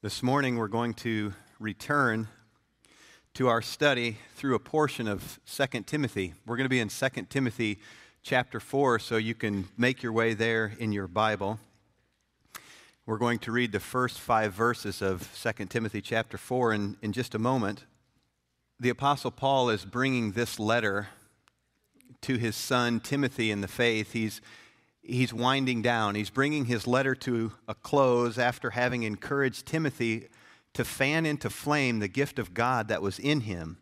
This morning, we're going to return to our study through a portion of 2 Timothy. We're going to be in 2 Timothy chapter 4, so you can make your way there in your Bible. We're going to read the first five verses of 2 Timothy chapter 4 in, in just a moment. The Apostle Paul is bringing this letter to his son Timothy in the faith. He's he's winding down. He's bringing his letter to a close after having encouraged Timothy to fan into flame the gift of God that was in him,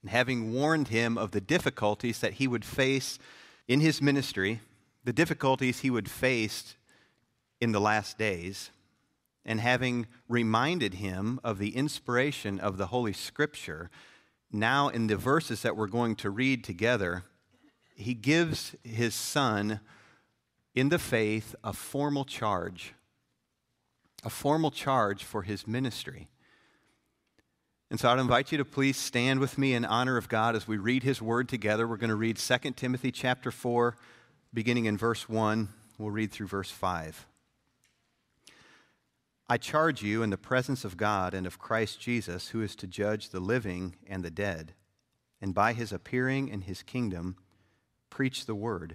and having warned him of the difficulties that he would face in his ministry, the difficulties he would face in the last days, and having reminded him of the inspiration of the Holy Scripture. Now, in the verses that we're going to read together, he gives his son in the faith a formal charge, a formal charge for his ministry. And so I'd invite you to please stand with me in honor of God as we read his word together. We're going to read 2 Timothy chapter 4, beginning in verse 1. We'll read through verse 5. I charge you in the presence of God and of Christ Jesus, who is to judge the living and the dead, and by his appearing in his kingdom, preach the word.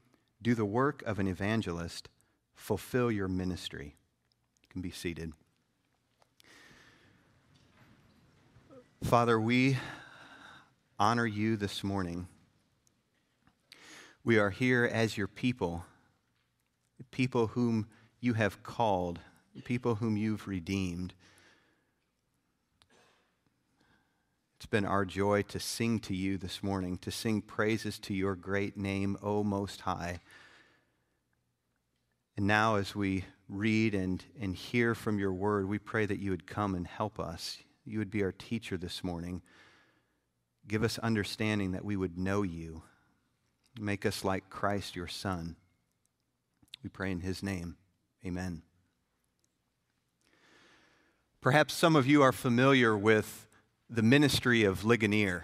do the work of an evangelist, fulfill your ministry. You can be seated. Father, we honor you this morning. We are here as your people, people whom you have called, people whom you've redeemed. It's been our joy to sing to you this morning, to sing praises to your great name, O Most High. And now, as we read and, and hear from your word, we pray that you would come and help us. You would be our teacher this morning. Give us understanding that we would know you. Make us like Christ, your Son. We pray in his name. Amen. Perhaps some of you are familiar with the ministry of Ligonier.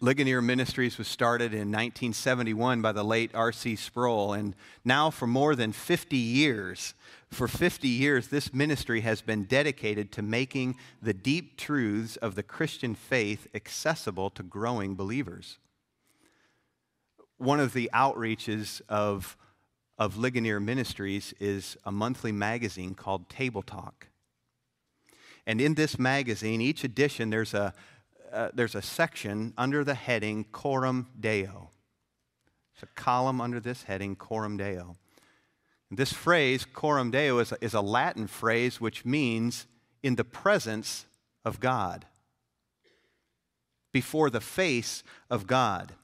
Ligonier Ministries was started in 1971 by the late R.C. Sproul, and now for more than 50 years, for 50 years, this ministry has been dedicated to making the deep truths of the Christian faith accessible to growing believers. One of the outreaches of, of Ligonier Ministries is a monthly magazine called Table Talk. And in this magazine, each edition, there's a, uh, there's a section under the heading Coram Deo. It's a column under this heading, Coram Deo. This phrase, Coram Deo, is a, is a Latin phrase which means in the presence of God, before the face of God.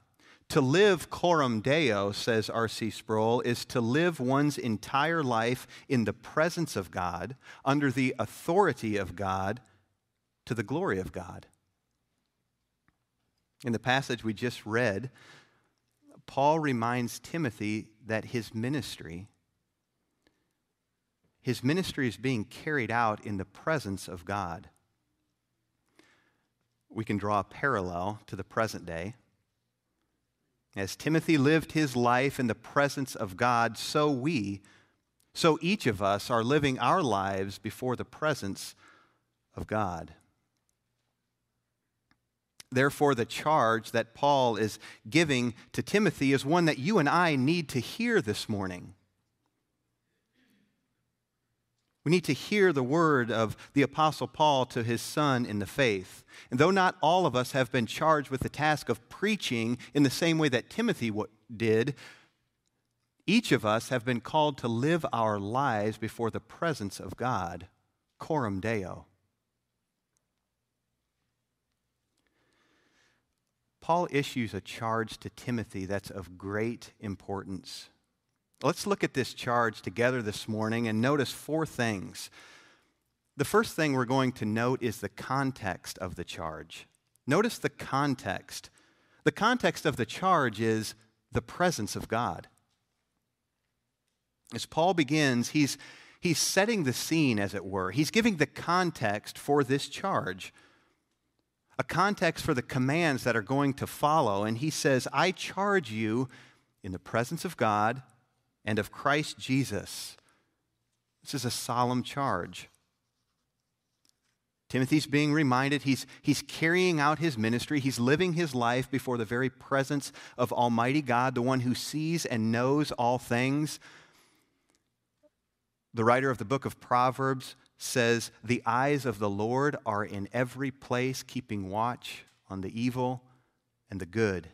To live coram deo, says R.C. Sproul, is to live one's entire life in the presence of God, under the authority of God, to the glory of God. In the passage we just read, Paul reminds Timothy that his ministry, his ministry is being carried out in the presence of God. We can draw a parallel to the present day. As Timothy lived his life in the presence of God, so we, so each of us are living our lives before the presence of God. Therefore, the charge that Paul is giving to Timothy is one that you and I need to hear this morning. We need to hear the word of the Apostle Paul to his son in the faith. And though not all of us have been charged with the task of preaching in the same way that Timothy did, each of us have been called to live our lives before the presence of God, coram deo. Paul issues a charge to Timothy that's of great importance. Let's look at this charge together this morning and notice four things. The first thing we're going to note is the context of the charge. Notice the context. The context of the charge is the presence of God. As Paul begins, he's, he's setting the scene, as it were. He's giving the context for this charge, a context for the commands that are going to follow. And he says, I charge you in the presence of God and of Christ Jesus. This is a solemn charge. Timothy's being reminded he's, he's carrying out his ministry. He's living his life before the very presence of Almighty God, the one who sees and knows all things. The writer of the book of Proverbs says, The eyes of the Lord are in every place, keeping watch on the evil and the good.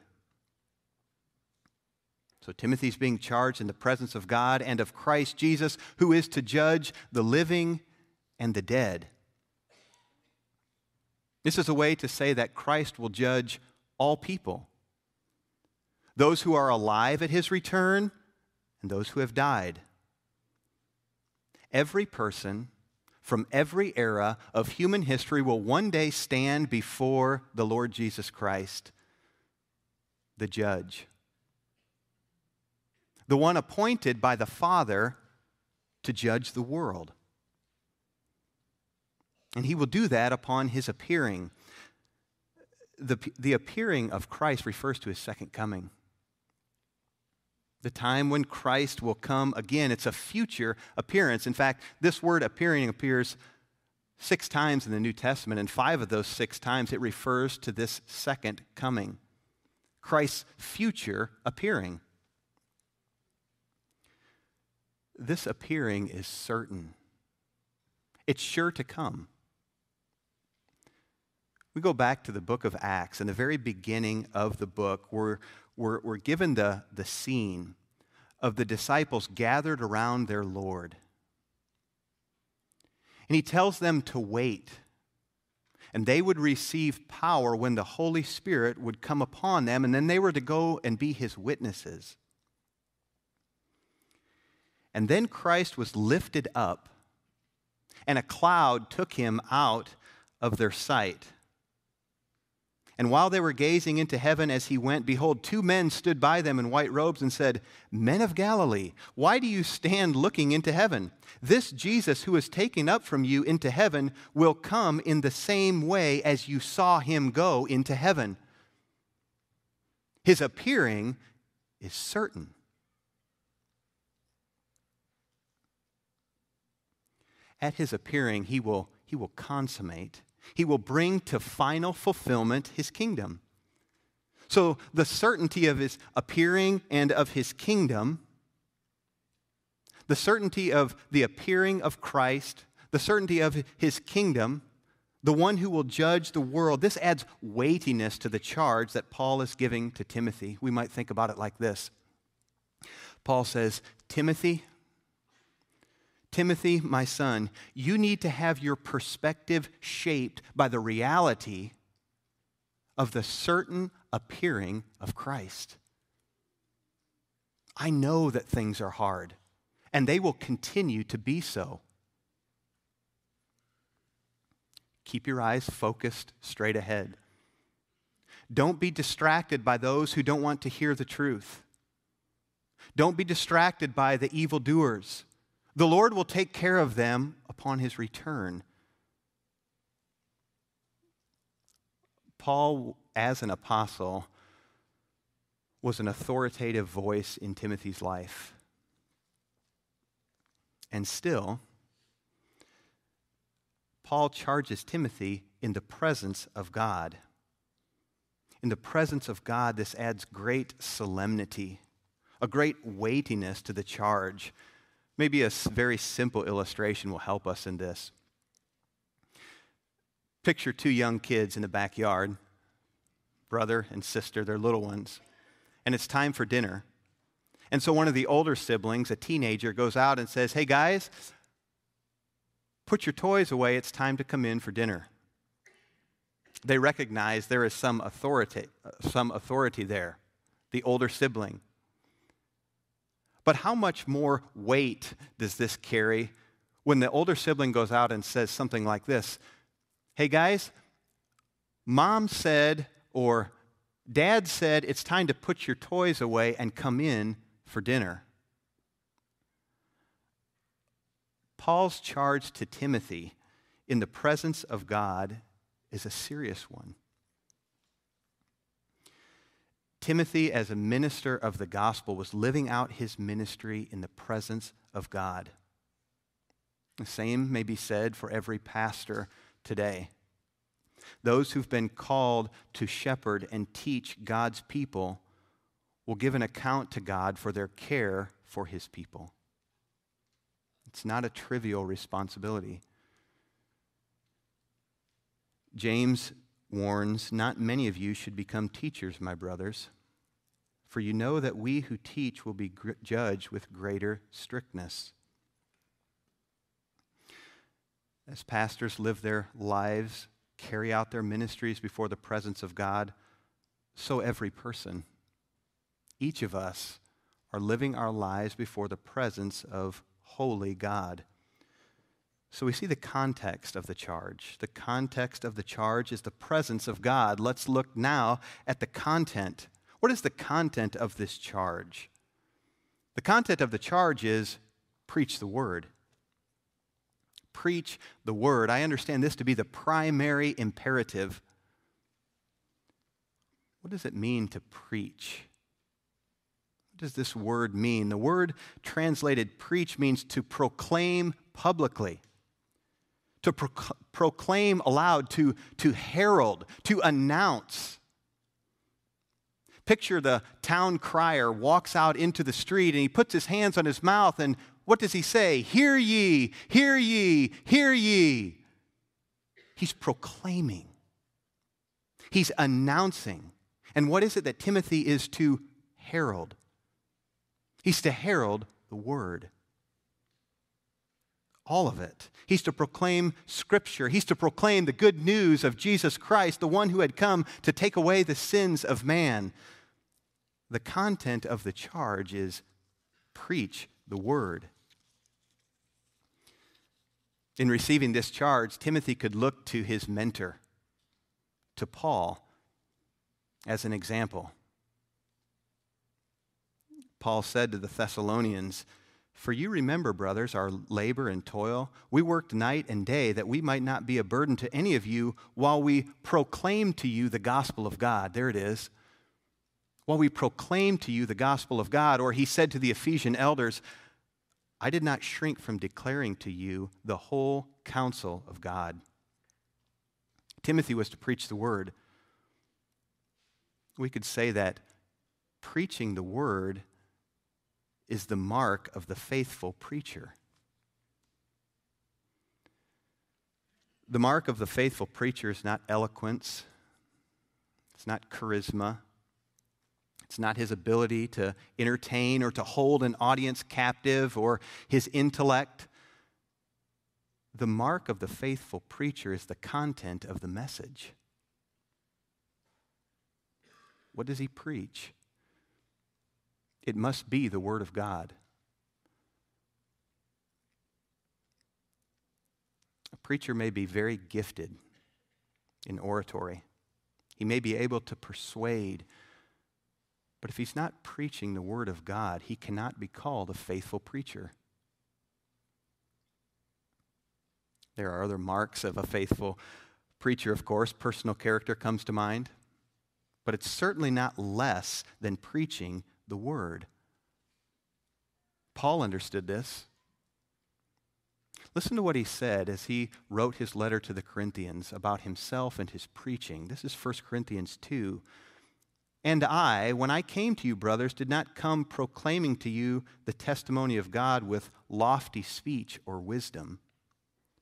So Timothy's being charged in the presence of God and of Christ Jesus, who is to judge the living and the dead. This is a way to say that Christ will judge all people those who are alive at his return and those who have died. Every person from every era of human history will one day stand before the Lord Jesus Christ, the judge, the one appointed by the Father to judge the world. And he will do that upon his appearing. The, the appearing of Christ refers to his second coming. The time when Christ will come again. It's a future appearance. In fact, this word appearing appears six times in the New Testament, and five of those six times it refers to this second coming Christ's future appearing. This appearing is certain, it's sure to come. We go back to the book of Acts, in the very beginning of the book, we're, we're, we're given the, the scene of the disciples gathered around their Lord. And he tells them to wait, and they would receive power when the Holy Spirit would come upon them, and then they were to go and be his witnesses. And then Christ was lifted up, and a cloud took him out of their sight. And while they were gazing into heaven as he went, behold, two men stood by them in white robes and said, Men of Galilee, why do you stand looking into heaven? This Jesus who is taken up from you into heaven will come in the same way as you saw him go into heaven. His appearing is certain. At his appearing, he will, he will consummate he will bring to final fulfillment his kingdom. So, the certainty of his appearing and of his kingdom, the certainty of the appearing of Christ, the certainty of his kingdom, the one who will judge the world, this adds weightiness to the charge that Paul is giving to Timothy. We might think about it like this Paul says, Timothy, Timothy, my son, you need to have your perspective shaped by the reality of the certain appearing of Christ. I know that things are hard, and they will continue to be so. Keep your eyes focused straight ahead. Don't be distracted by those who don't want to hear the truth. Don't be distracted by the evildoers the Lord will take care of them upon his return. Paul, as an apostle, was an authoritative voice in Timothy's life. And still, Paul charges Timothy in the presence of God. In the presence of God, this adds great solemnity, a great weightiness to the charge Maybe a very simple illustration will help us in this. Picture two young kids in the backyard, brother and sister, they're little ones, and it's time for dinner. And so one of the older siblings, a teenager, goes out and says, Hey guys, put your toys away, it's time to come in for dinner. They recognize there is some authority, uh, some authority there, the older sibling. But how much more weight does this carry when the older sibling goes out and says something like this Hey guys, mom said, or dad said, it's time to put your toys away and come in for dinner. Paul's charge to Timothy in the presence of God is a serious one. Timothy, as a minister of the gospel, was living out his ministry in the presence of God. The same may be said for every pastor today. Those who've been called to shepherd and teach God's people will give an account to God for their care for his people. It's not a trivial responsibility. James warns Not many of you should become teachers, my brothers, for you know that we who teach will be gr- judged with greater strictness. as pastors live their lives, carry out their ministries before the presence of God, so every person, each of us, are living our lives before the presence of holy God. So we see the context of the charge. The context of the charge is the presence of God. Let's look now at the content. What is the content of this charge? The content of the charge is preach the word preach the word. I understand this to be the primary imperative. What does it mean to preach? What does this word mean? The word translated preach means to proclaim publicly, to pro- proclaim aloud, to, to herald, to announce. Picture the town crier walks out into the street and he puts his hands on his mouth and what does he say? Hear ye, hear ye, hear ye. He's proclaiming, he's announcing. And what is it that Timothy is to herald? He's to herald the word. All of it. He's to proclaim Scripture. He's to proclaim the good news of Jesus Christ, the one who had come to take away the sins of man. The content of the charge is preach the word. In receiving this charge, Timothy could look to his mentor, to Paul, as an example. Paul said to the Thessalonians, For you remember, brothers, our labor and toil. We worked night and day that we might not be a burden to any of you while we proclaim to you the gospel of God. There it is. While we proclaim to you the gospel of God. Or he said to the Ephesian elders, I did not shrink from declaring to you the whole counsel of God. Timothy was to preach the word. We could say that preaching the word is the mark of the faithful preacher. The mark of the faithful preacher is not eloquence, it's not charisma, it's not his ability to entertain or to hold an audience captive or his intellect. The mark of the faithful preacher is the content of the message. What does he preach? It must be the Word of God. A preacher may be very gifted in oratory, he may be able to persuade but if he's not preaching the Word of God, he cannot be called a faithful preacher. There are other marks of a faithful preacher, of course. Personal character comes to mind. But it's certainly not less than preaching the Word. Paul understood this. Listen to what he said as he wrote his letter to the Corinthians about himself and his preaching. This is 1 Corinthians 2, and I, when I came to you, brothers, did not come proclaiming to you the testimony of God with lofty speech or wisdom.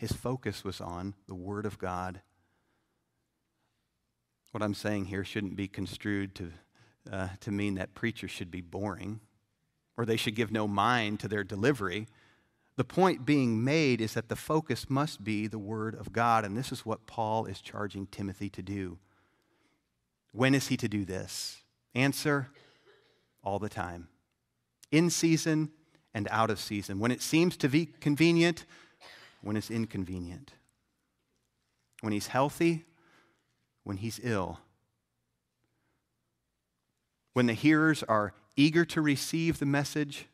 His focus was on the Word of God. What I'm saying here shouldn't be construed to, uh, to mean that preachers should be boring or they should give no mind to their delivery. The point being made is that the focus must be the Word of God, and this is what Paul is charging Timothy to do. When is he to do this? Answer all the time. In season and out of season. When it seems to be convenient, when it's inconvenient. When he's healthy, when he's ill. When the hearers are eager to receive the message,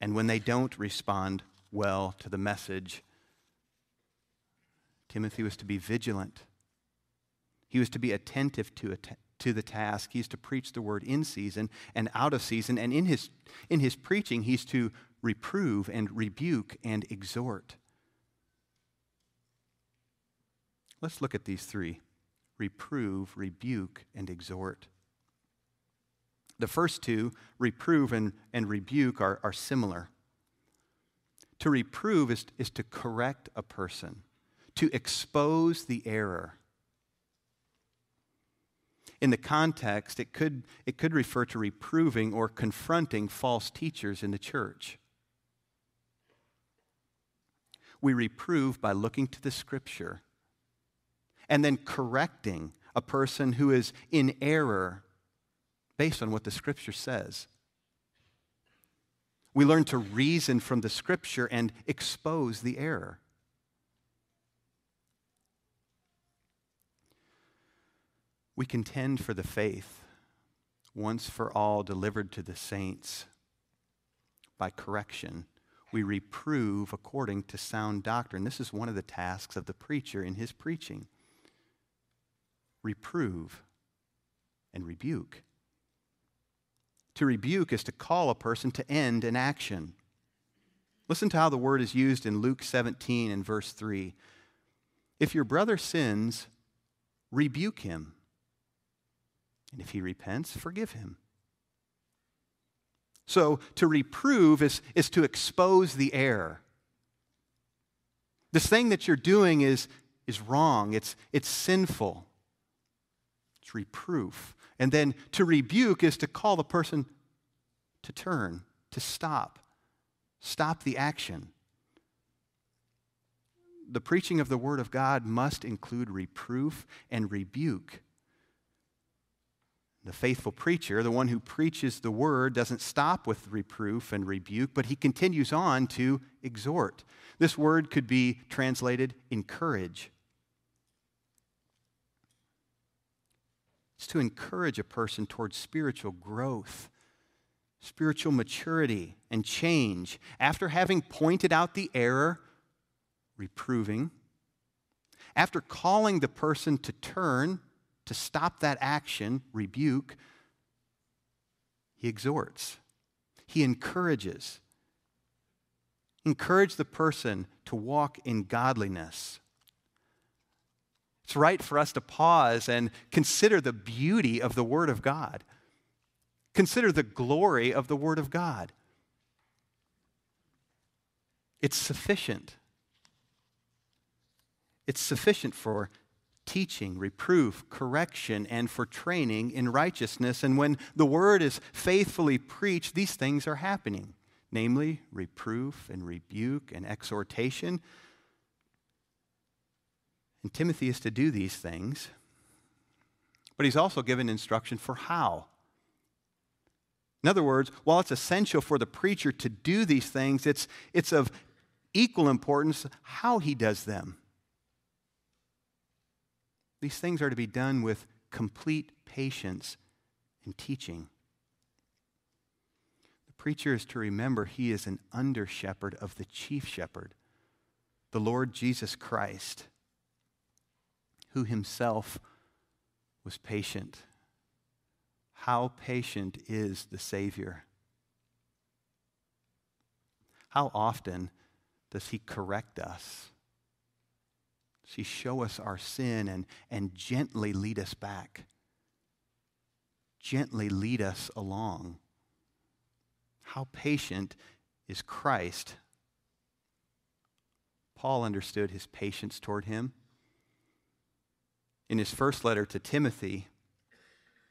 and when they don't respond well to the message. Timothy was to be vigilant. He was to be attentive to, to the task. He's to preach the word in season and out of season. And in his, in his preaching, he's to reprove and rebuke and exhort. Let's look at these three reprove, rebuke, and exhort. The first two, reprove and, and rebuke, are, are similar. To reprove is, is to correct a person, to expose the error. In the context, it could, it could refer to reproving or confronting false teachers in the church. We reprove by looking to the scripture and then correcting a person who is in error based on what the scripture says. We learn to reason from the scripture and expose the error. We contend for the faith once for all delivered to the saints. By correction, we reprove according to sound doctrine. This is one of the tasks of the preacher in his preaching. Reprove and rebuke. To rebuke is to call a person to end an action. Listen to how the word is used in Luke 17 and verse 3. If your brother sins, rebuke him. And if he repents, forgive him. So to reprove is, is to expose the error. This thing that you're doing is, is wrong, it's, it's sinful. It's reproof. And then to rebuke is to call the person to turn, to stop, stop the action. The preaching of the Word of God must include reproof and rebuke. The faithful preacher, the one who preaches the Word, doesn't stop with reproof and rebuke, but he continues on to exhort. This word could be translated encourage It's to encourage a person towards spiritual growth, spiritual maturity, and change. After having pointed out the error, reproving, after calling the person to turn, to stop that action, rebuke, he exhorts, he encourages. Encourage the person to walk in godliness. It's right for us to pause and consider the beauty of the Word of God. Consider the glory of the Word of God. It's sufficient. It's sufficient for teaching, reproof, correction, and for training in righteousness. And when the Word is faithfully preached, these things are happening namely, reproof and rebuke and exhortation. And Timothy is to do these things, but he's also given instruction for how. In other words, while it's essential for the preacher to do these things, it's, it's of equal importance how he does them. These things are to be done with complete patience and teaching. The preacher is to remember he is an under shepherd of the chief shepherd, the Lord Jesus Christ who himself was patient. How patient is the Savior? How often does he correct us? Does he show us our sin and, and gently lead us back? Gently lead us along. How patient is Christ? Paul understood his patience toward him. In his first letter to Timothy,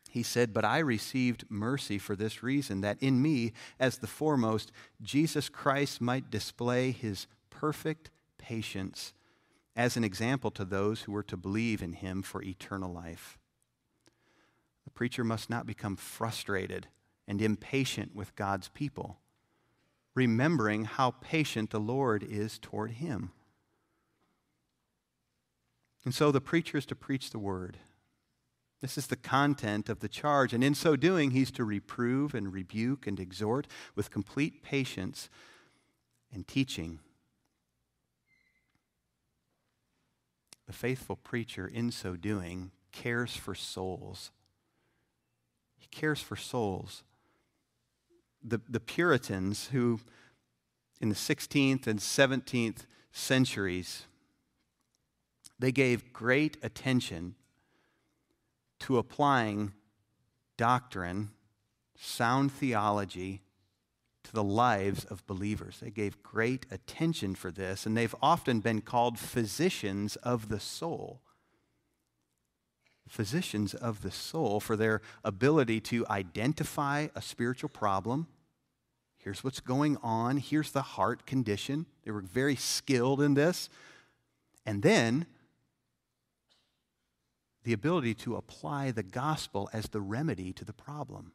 he said, But I received mercy for this reason, that in me, as the foremost, Jesus Christ might display his perfect patience as an example to those who were to believe in him for eternal life. The preacher must not become frustrated and impatient with God's people, remembering how patient the Lord is toward him. And so the preacher is to preach the word. This is the content of the charge. And in so doing, he's to reprove and rebuke and exhort with complete patience and teaching. The faithful preacher, in so doing, cares for souls. He cares for souls. The, the Puritans, who in the 16th and 17th centuries, they gave great attention to applying doctrine, sound theology, to the lives of believers. They gave great attention for this, and they've often been called physicians of the soul. Physicians of the soul for their ability to identify a spiritual problem. Here's what's going on. Here's the heart condition. They were very skilled in this. And then the ability to apply the gospel as the remedy to the problem.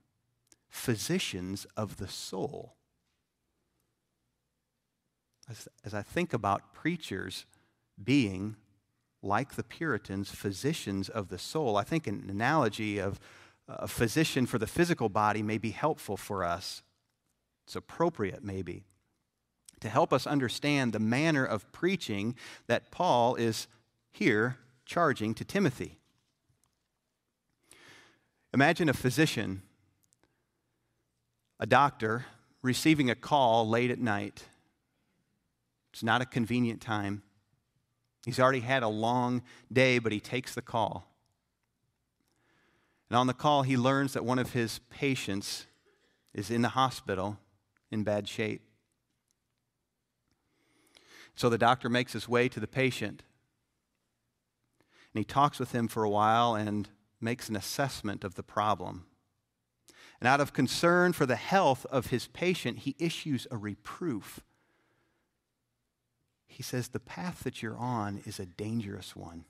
Physicians of the soul. As, as I think about preachers being like the Puritans, physicians of the soul, I think an analogy of a physician for the physical body may be helpful for us. It's appropriate, maybe, to help us understand the manner of preaching that Paul is here charging to Timothy. Imagine a physician, a doctor, receiving a call late at night. It's not a convenient time. He's already had a long day, but he takes the call. And on the call, he learns that one of his patients is in the hospital in bad shape. So the doctor makes his way to the patient. And he talks with him for a while and makes an assessment of the problem. And out of concern for the health of his patient, he issues a reproof. He says, The path that you're on is a dangerous one.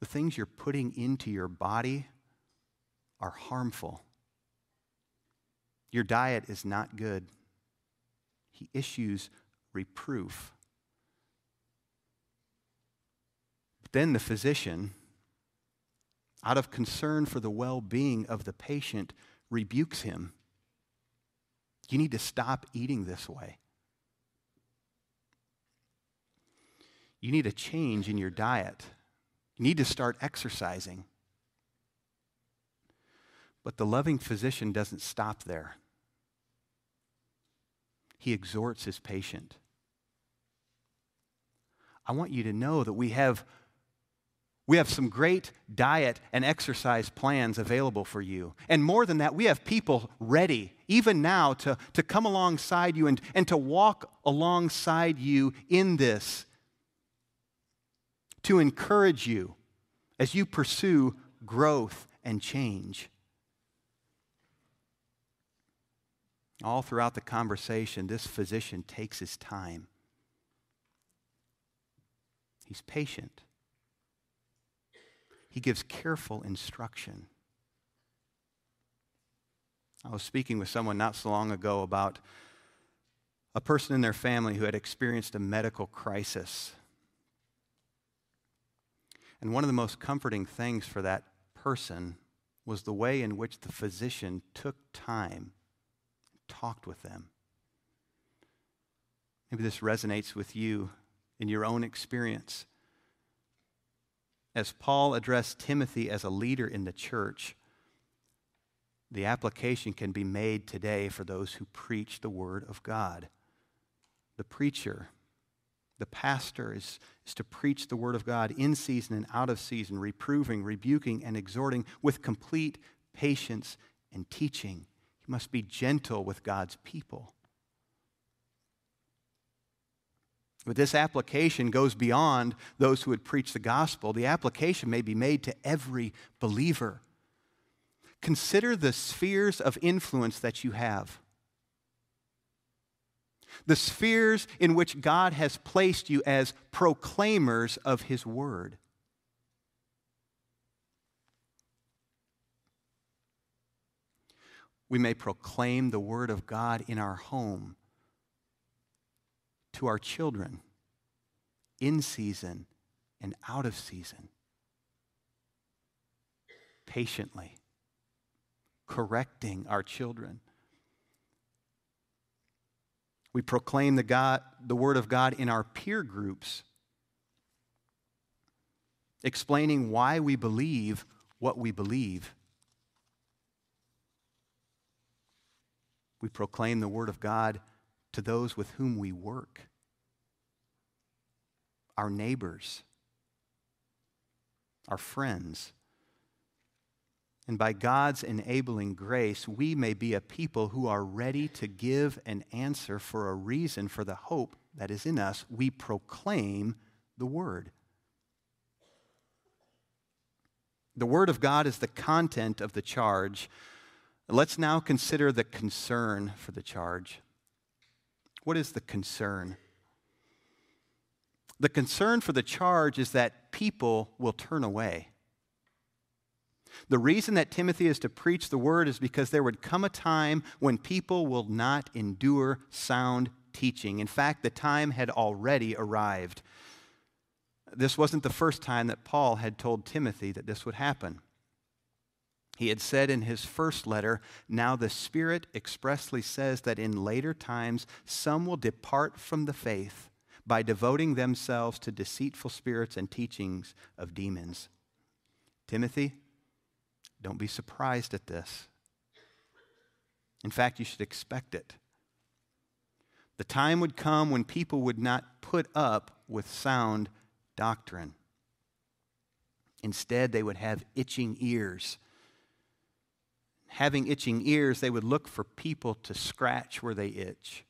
The things you're putting into your body are harmful. Your diet is not good. He issues reproof. But then the physician out of concern for the well being of the patient, rebukes him. You need to stop eating this way. You need a change in your diet. You need to start exercising. But the loving physician doesn't stop there. He exhorts his patient. I want you to know that we have we have some great diet and exercise plans available for you. And more than that, we have people ready, even now, to, to come alongside you and, and to walk alongside you in this, to encourage you as you pursue growth and change. All throughout the conversation, this physician takes his time. He's patient. He gives careful instruction. I was speaking with someone not so long ago about a person in their family who had experienced a medical crisis. And one of the most comforting things for that person was the way in which the physician took time, talked with them. Maybe this resonates with you in your own experience as Paul addressed Timothy as a leader in the church, the application can be made today for those who preach the Word of God. The preacher, the pastor, is, is to preach the Word of God in season and out of season, reproving, rebuking, and exhorting with complete patience and teaching. He must be gentle with God's people. But this application goes beyond those who would preach the gospel. The application may be made to every believer. Consider the spheres of influence that you have, the spheres in which God has placed you as proclaimers of His word. We may proclaim the word of God in our home to our children in season and out of season, patiently correcting our children. We proclaim the, God, the Word of God in our peer groups, explaining why we believe what we believe. We proclaim the Word of God to those with whom we work, our neighbors, our friends. And by God's enabling grace, we may be a people who are ready to give an answer for a reason for the hope that is in us. We proclaim the Word. The Word of God is the content of the charge. Let's now consider the concern for the charge. What is the concern? The concern for the charge is that people will turn away. The reason that Timothy is to preach the word is because there would come a time when people will not endure sound teaching. In fact, the time had already arrived. This wasn't the first time that Paul had told Timothy that this would happen. He had said in his first letter, Now the Spirit expressly says that in later times some will depart from the faith by devoting themselves to deceitful spirits and teachings of demons. Timothy, don't be surprised at this. In fact, you should expect it. The time would come when people would not put up with sound doctrine. Instead, they would have itching ears having itching ears, they would look for people to scratch where they itch.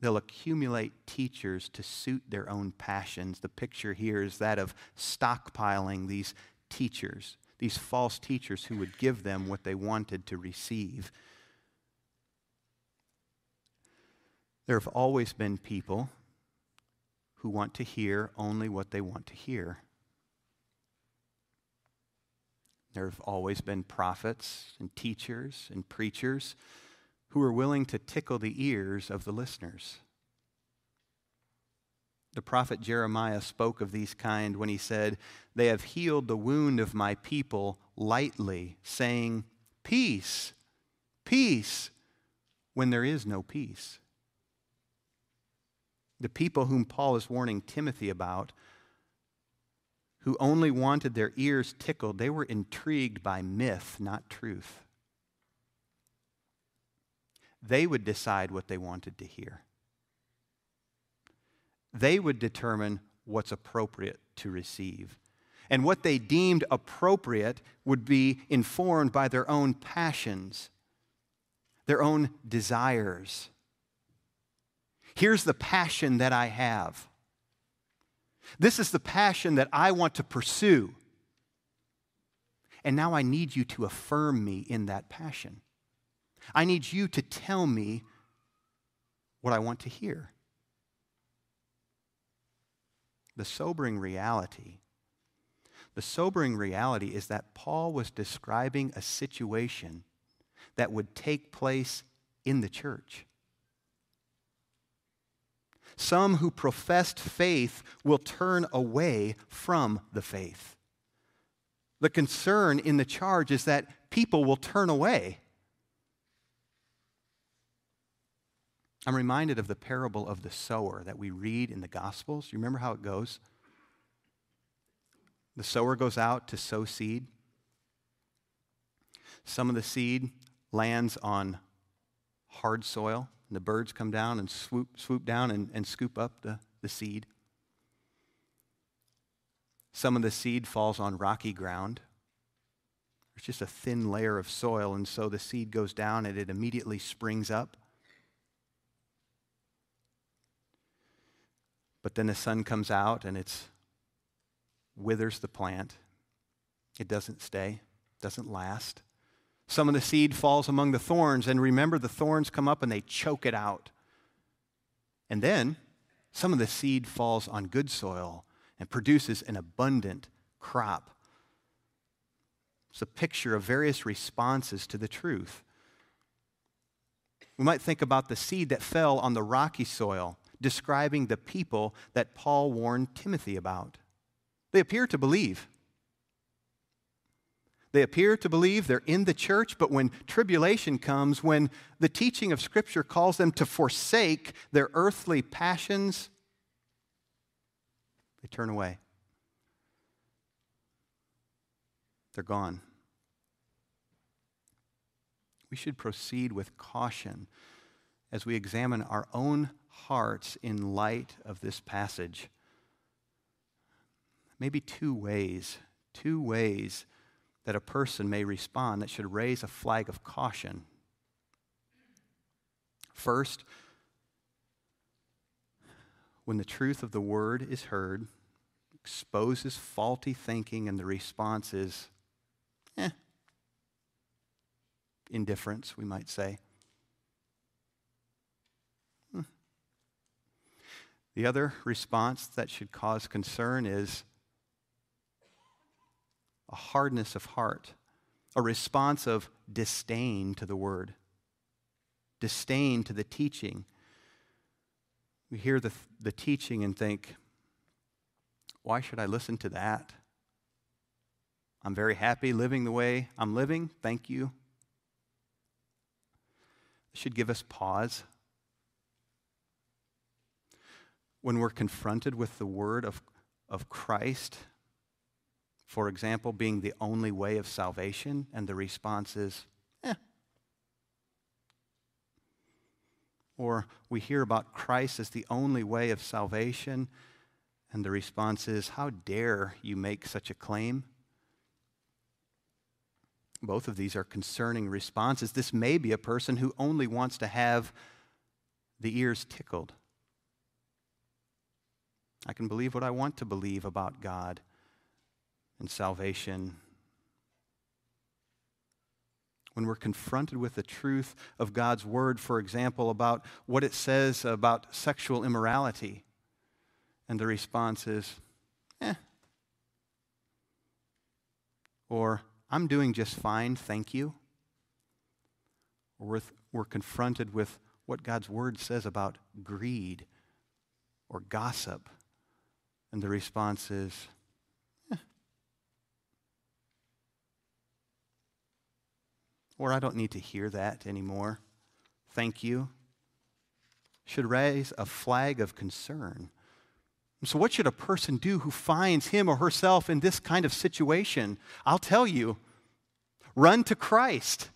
They'll accumulate teachers to suit their own passions. The picture here is that of stockpiling these teachers, these false teachers who would give them what they wanted to receive. There have always been people who want to hear only what they want to hear. There have always been prophets and teachers and preachers who are willing to tickle the ears of the listeners. The prophet Jeremiah spoke of these kind when he said, They have healed the wound of my people lightly, saying, Peace, peace, when there is no peace. The people whom Paul is warning Timothy about who only wanted their ears tickled, they were intrigued by myth, not truth. They would decide what they wanted to hear. They would determine what's appropriate to receive. And what they deemed appropriate would be informed by their own passions, their own desires. Here's the passion that I have. This is the passion that I want to pursue. And now I need you to affirm me in that passion. I need you to tell me what I want to hear. The sobering reality, the sobering reality is that Paul was describing a situation that would take place in the church. Some who professed faith will turn away from the faith. The concern in the charge is that people will turn away. I'm reminded of the parable of the sower that we read in the Gospels. You remember how it goes? The sower goes out to sow seed. Some of the seed lands on hard soil, and the birds come down and swoop, swoop down and, and scoop up the, the seed. Some of the seed falls on rocky ground, There's just a thin layer of soil, and so the seed goes down and it immediately springs up. But then the sun comes out and it withers the plant. It doesn't stay, doesn't last. Some of the seed falls among the thorns, and remember, the thorns come up and they choke it out. And then some of the seed falls on good soil and produces an abundant crop. It's a picture of various responses to the truth. We might think about the seed that fell on the rocky soil, describing the people that Paul warned Timothy about. They appear to believe. They appear to believe they're in the church, but when tribulation comes, when the teaching of Scripture calls them to forsake their earthly passions, they turn away. They're gone. We should proceed with caution as we examine our own hearts in light of this passage. Maybe two ways, two ways that a person may respond that should raise a flag of caution. First, when the truth of the word is heard, exposes faulty thinking, and the response is, eh, indifference, we might say. The other response that should cause concern is a hardness of heart, a response of disdain to the word, disdain to the teaching. We hear the, the teaching and think, why should I listen to that? I'm very happy living the way I'm living. Thank you. It should give us pause. When we're confronted with the word of, of Christ, for example, being the only way of salvation, and the response is, eh. Or we hear about Christ as the only way of salvation, and the response is, How dare you make such a claim? Both of these are concerning responses. This may be a person who only wants to have the ears tickled. I can believe what I want to believe about God and salvation. When we're confronted with the truth of God's word, for example, about what it says about sexual immorality, and the response is, eh. Or, I'm doing just fine, thank you. Or we're, we're confronted with what God's word says about greed or gossip, and the response is, eh. or I don't need to hear that anymore. Thank you. Should raise a flag of concern. So, what should a person do who finds him or herself in this kind of situation? I'll tell you run to Christ.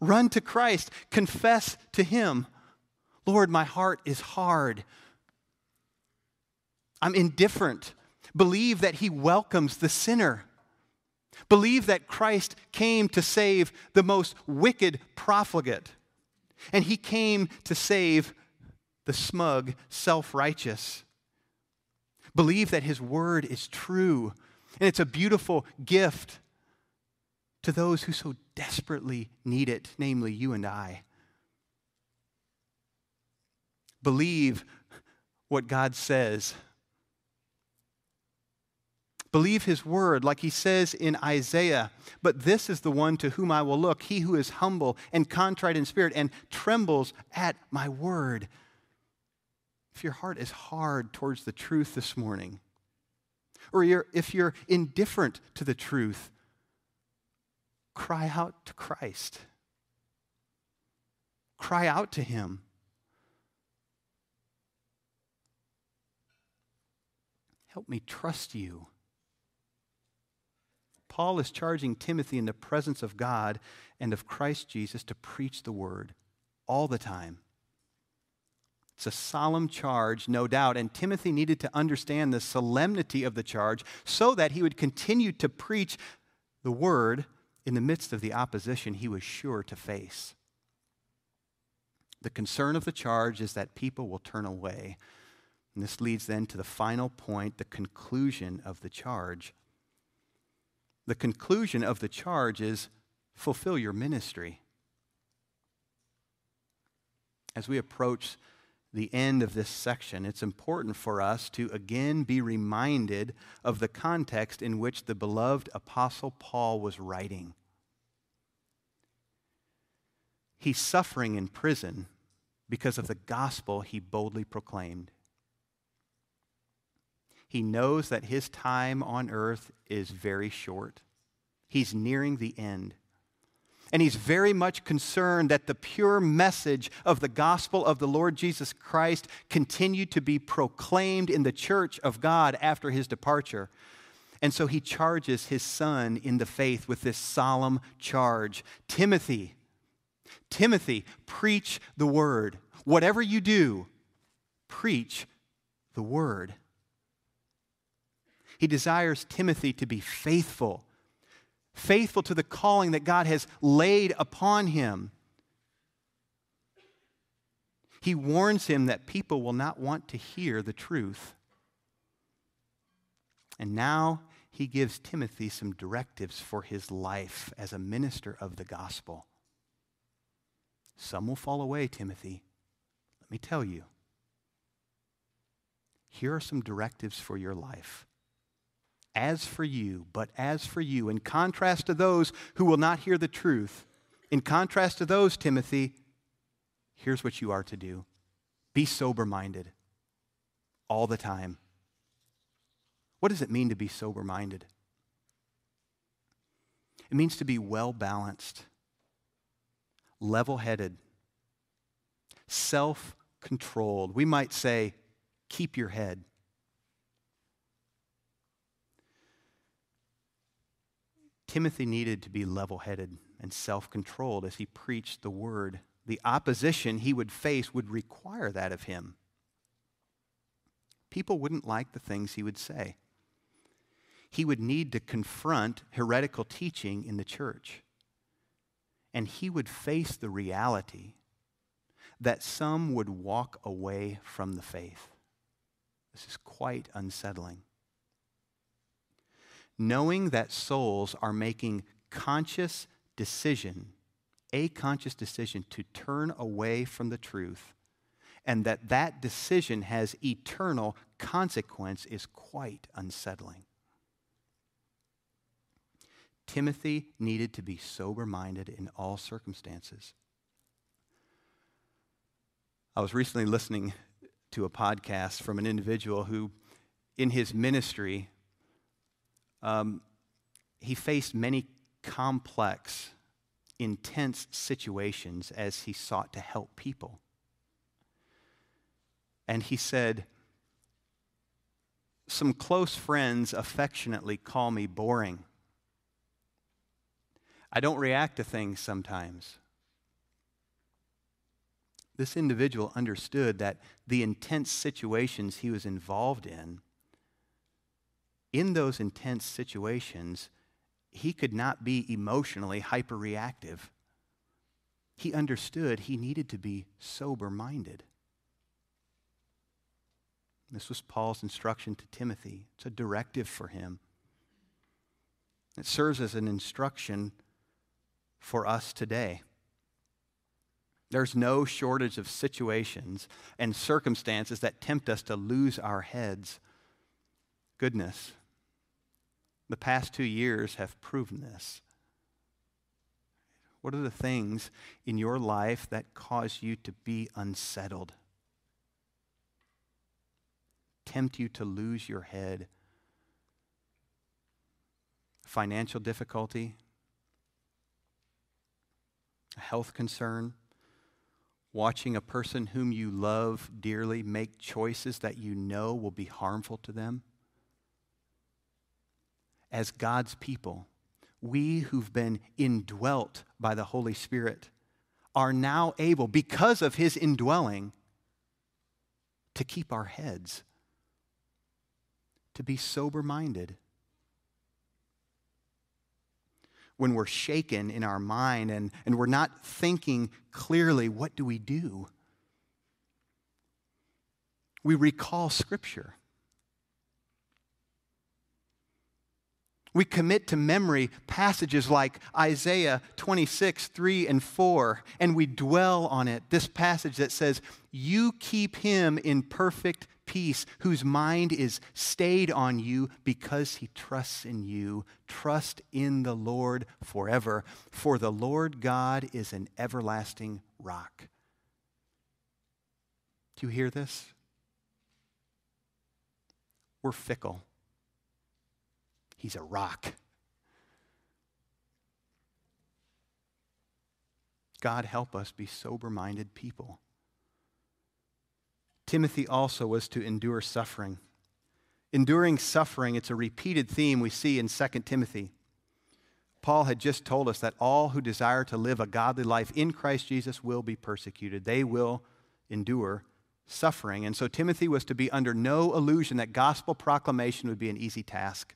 Run to Christ. Confess to him Lord, my heart is hard. I'm indifferent. Believe that he welcomes the sinner. Believe that Christ came to save the most wicked profligate, and he came to save the smug, self righteous. Believe that his word is true, and it's a beautiful gift to those who so desperately need it, namely you and I. Believe what God says Believe his word, like he says in Isaiah. But this is the one to whom I will look, he who is humble and contrite in spirit and trembles at my word. If your heart is hard towards the truth this morning, or you're, if you're indifferent to the truth, cry out to Christ. Cry out to him. Help me trust you. Paul is charging Timothy in the presence of God and of Christ Jesus to preach the word all the time. It's a solemn charge, no doubt, and Timothy needed to understand the solemnity of the charge so that he would continue to preach the word in the midst of the opposition he was sure to face. The concern of the charge is that people will turn away. And this leads then to the final point, the conclusion of the charge. The conclusion of the charge is fulfill your ministry. As we approach the end of this section, it's important for us to again be reminded of the context in which the beloved Apostle Paul was writing. He's suffering in prison because of the gospel he boldly proclaimed. He knows that his time on earth is very short. He's nearing the end. And he's very much concerned that the pure message of the gospel of the Lord Jesus Christ continue to be proclaimed in the church of God after his departure. And so he charges his son in the faith with this solemn charge Timothy, Timothy, preach the word. Whatever you do, preach the word. He desires Timothy to be faithful, faithful to the calling that God has laid upon him. He warns him that people will not want to hear the truth. And now he gives Timothy some directives for his life as a minister of the gospel. Some will fall away, Timothy. Let me tell you. Here are some directives for your life. As for you, but as for you, in contrast to those who will not hear the truth, in contrast to those, Timothy, here's what you are to do be sober minded all the time. What does it mean to be sober minded? It means to be well balanced level headed, self controlled. We might say, keep your head. Timothy needed to be level headed and self controlled as he preached the word. The opposition he would face would require that of him. People wouldn't like the things he would say. He would need to confront heretical teaching in the church and he would face the reality that some would walk away from the faith. This is quite unsettling. Knowing that souls are making conscious decision, a conscious decision to turn away from the truth, and that that decision has eternal consequence is quite unsettling. Timothy needed to be sober minded in all circumstances. I was recently listening to a podcast from an individual who, in his ministry, um, he faced many complex, intense situations as he sought to help people. And he said, Some close friends affectionately call me boring. I don't react to things sometimes. This individual understood that the intense situations he was involved in, in those intense situations, he could not be emotionally hyperreactive. He understood he needed to be sober minded. This was Paul's instruction to Timothy. It's a directive for him. It serves as an instruction for us today. There's no shortage of situations and circumstances that tempt us to lose our heads. Goodness, the past two years have proven this. What are the things in your life that cause you to be unsettled? Tempt you to lose your head? Financial difficulty, a health concern, watching a person whom you love dearly make choices that you know will be harmful to them. As God's people, we who've been indwelt by the Holy Spirit are now able, because of his indwelling, to keep our heads, to be sober minded. when we're shaken in our mind and, and we're not thinking clearly, what do we do? We recall Scripture. We commit to memory passages like Isaiah 26, 3 and 4, and we dwell on it. This passage that says, You keep him in perfect peace, whose mind is stayed on you because he trusts in you. Trust in the Lord forever, for the Lord God is an everlasting rock. Do you hear this? We're fickle. He's a rock. God, help us be sober minded people. Timothy also was to endure suffering. Enduring suffering, it's a repeated theme we see in 2 Timothy. Paul had just told us that all who desire to live a godly life in Christ Jesus will be persecuted. They will endure suffering. And so Timothy was to be under no illusion that gospel proclamation would be an easy task.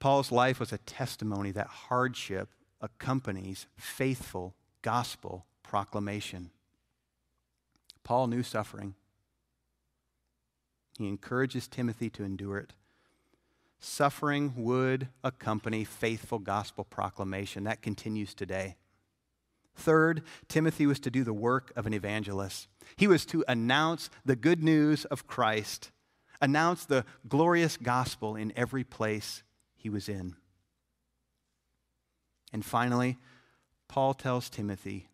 Paul's life was a testimony that hardship accompanies faithful gospel proclamation. Paul knew suffering. He encourages Timothy to endure it. Suffering would accompany faithful gospel proclamation. That continues today. Third, Timothy was to do the work of an evangelist. He was to announce the good news of Christ, announce the glorious gospel in every place he was in. And finally, Paul tells Timothy,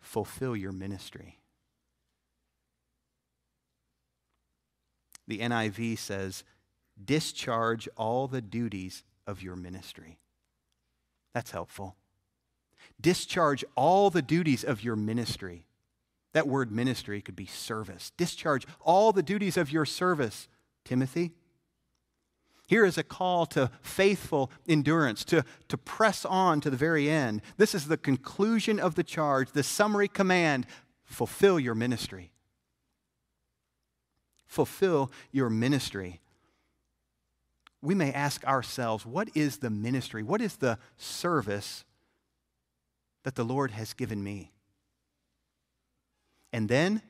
fulfill your ministry. The NIV says, discharge all the duties of your ministry. That's helpful. Discharge all the duties of your ministry. That word ministry could be service. Discharge all the duties of your service, Timothy. Here is a call to faithful endurance, to, to press on to the very end. This is the conclusion of the charge, the summary command fulfill your ministry. Fulfill your ministry. We may ask ourselves, what is the ministry? What is the service that the Lord has given me? And then,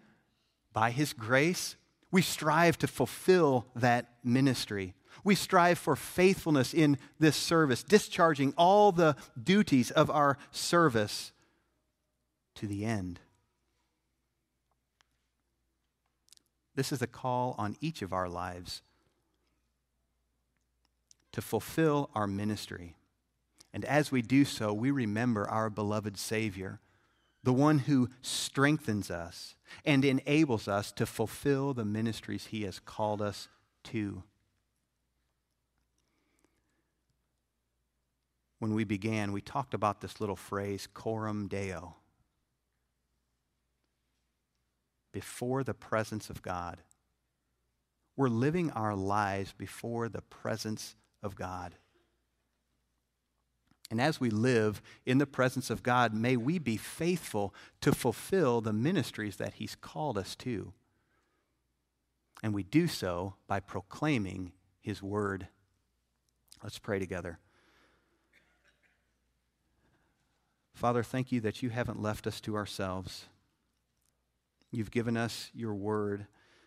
by His grace, we strive to fulfill that ministry. We strive for faithfulness in this service, discharging all the duties of our service to the end. This is a call on each of our lives to fulfill our ministry. And as we do so, we remember our beloved Savior, the one who strengthens us and enables us to fulfill the ministries he has called us to. When we began, we talked about this little phrase, coram deo. Before the presence of God. We're living our lives before the presence of God. And as we live in the presence of God, may we be faithful to fulfill the ministries that He's called us to. And we do so by proclaiming His word. Let's pray together. Father, thank you that you haven't left us to ourselves. You've given us your word,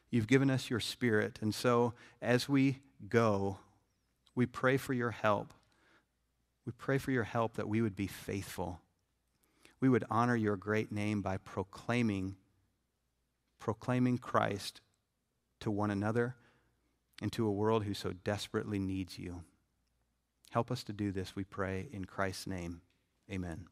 you've given us your spirit. And so as we go, we pray for your help. We pray for your help that we would be faithful. We would honor your great name by proclaiming proclaiming Christ to one another and to a world who so desperately needs you. Help us to do this, we pray, in Christ's name. Amen.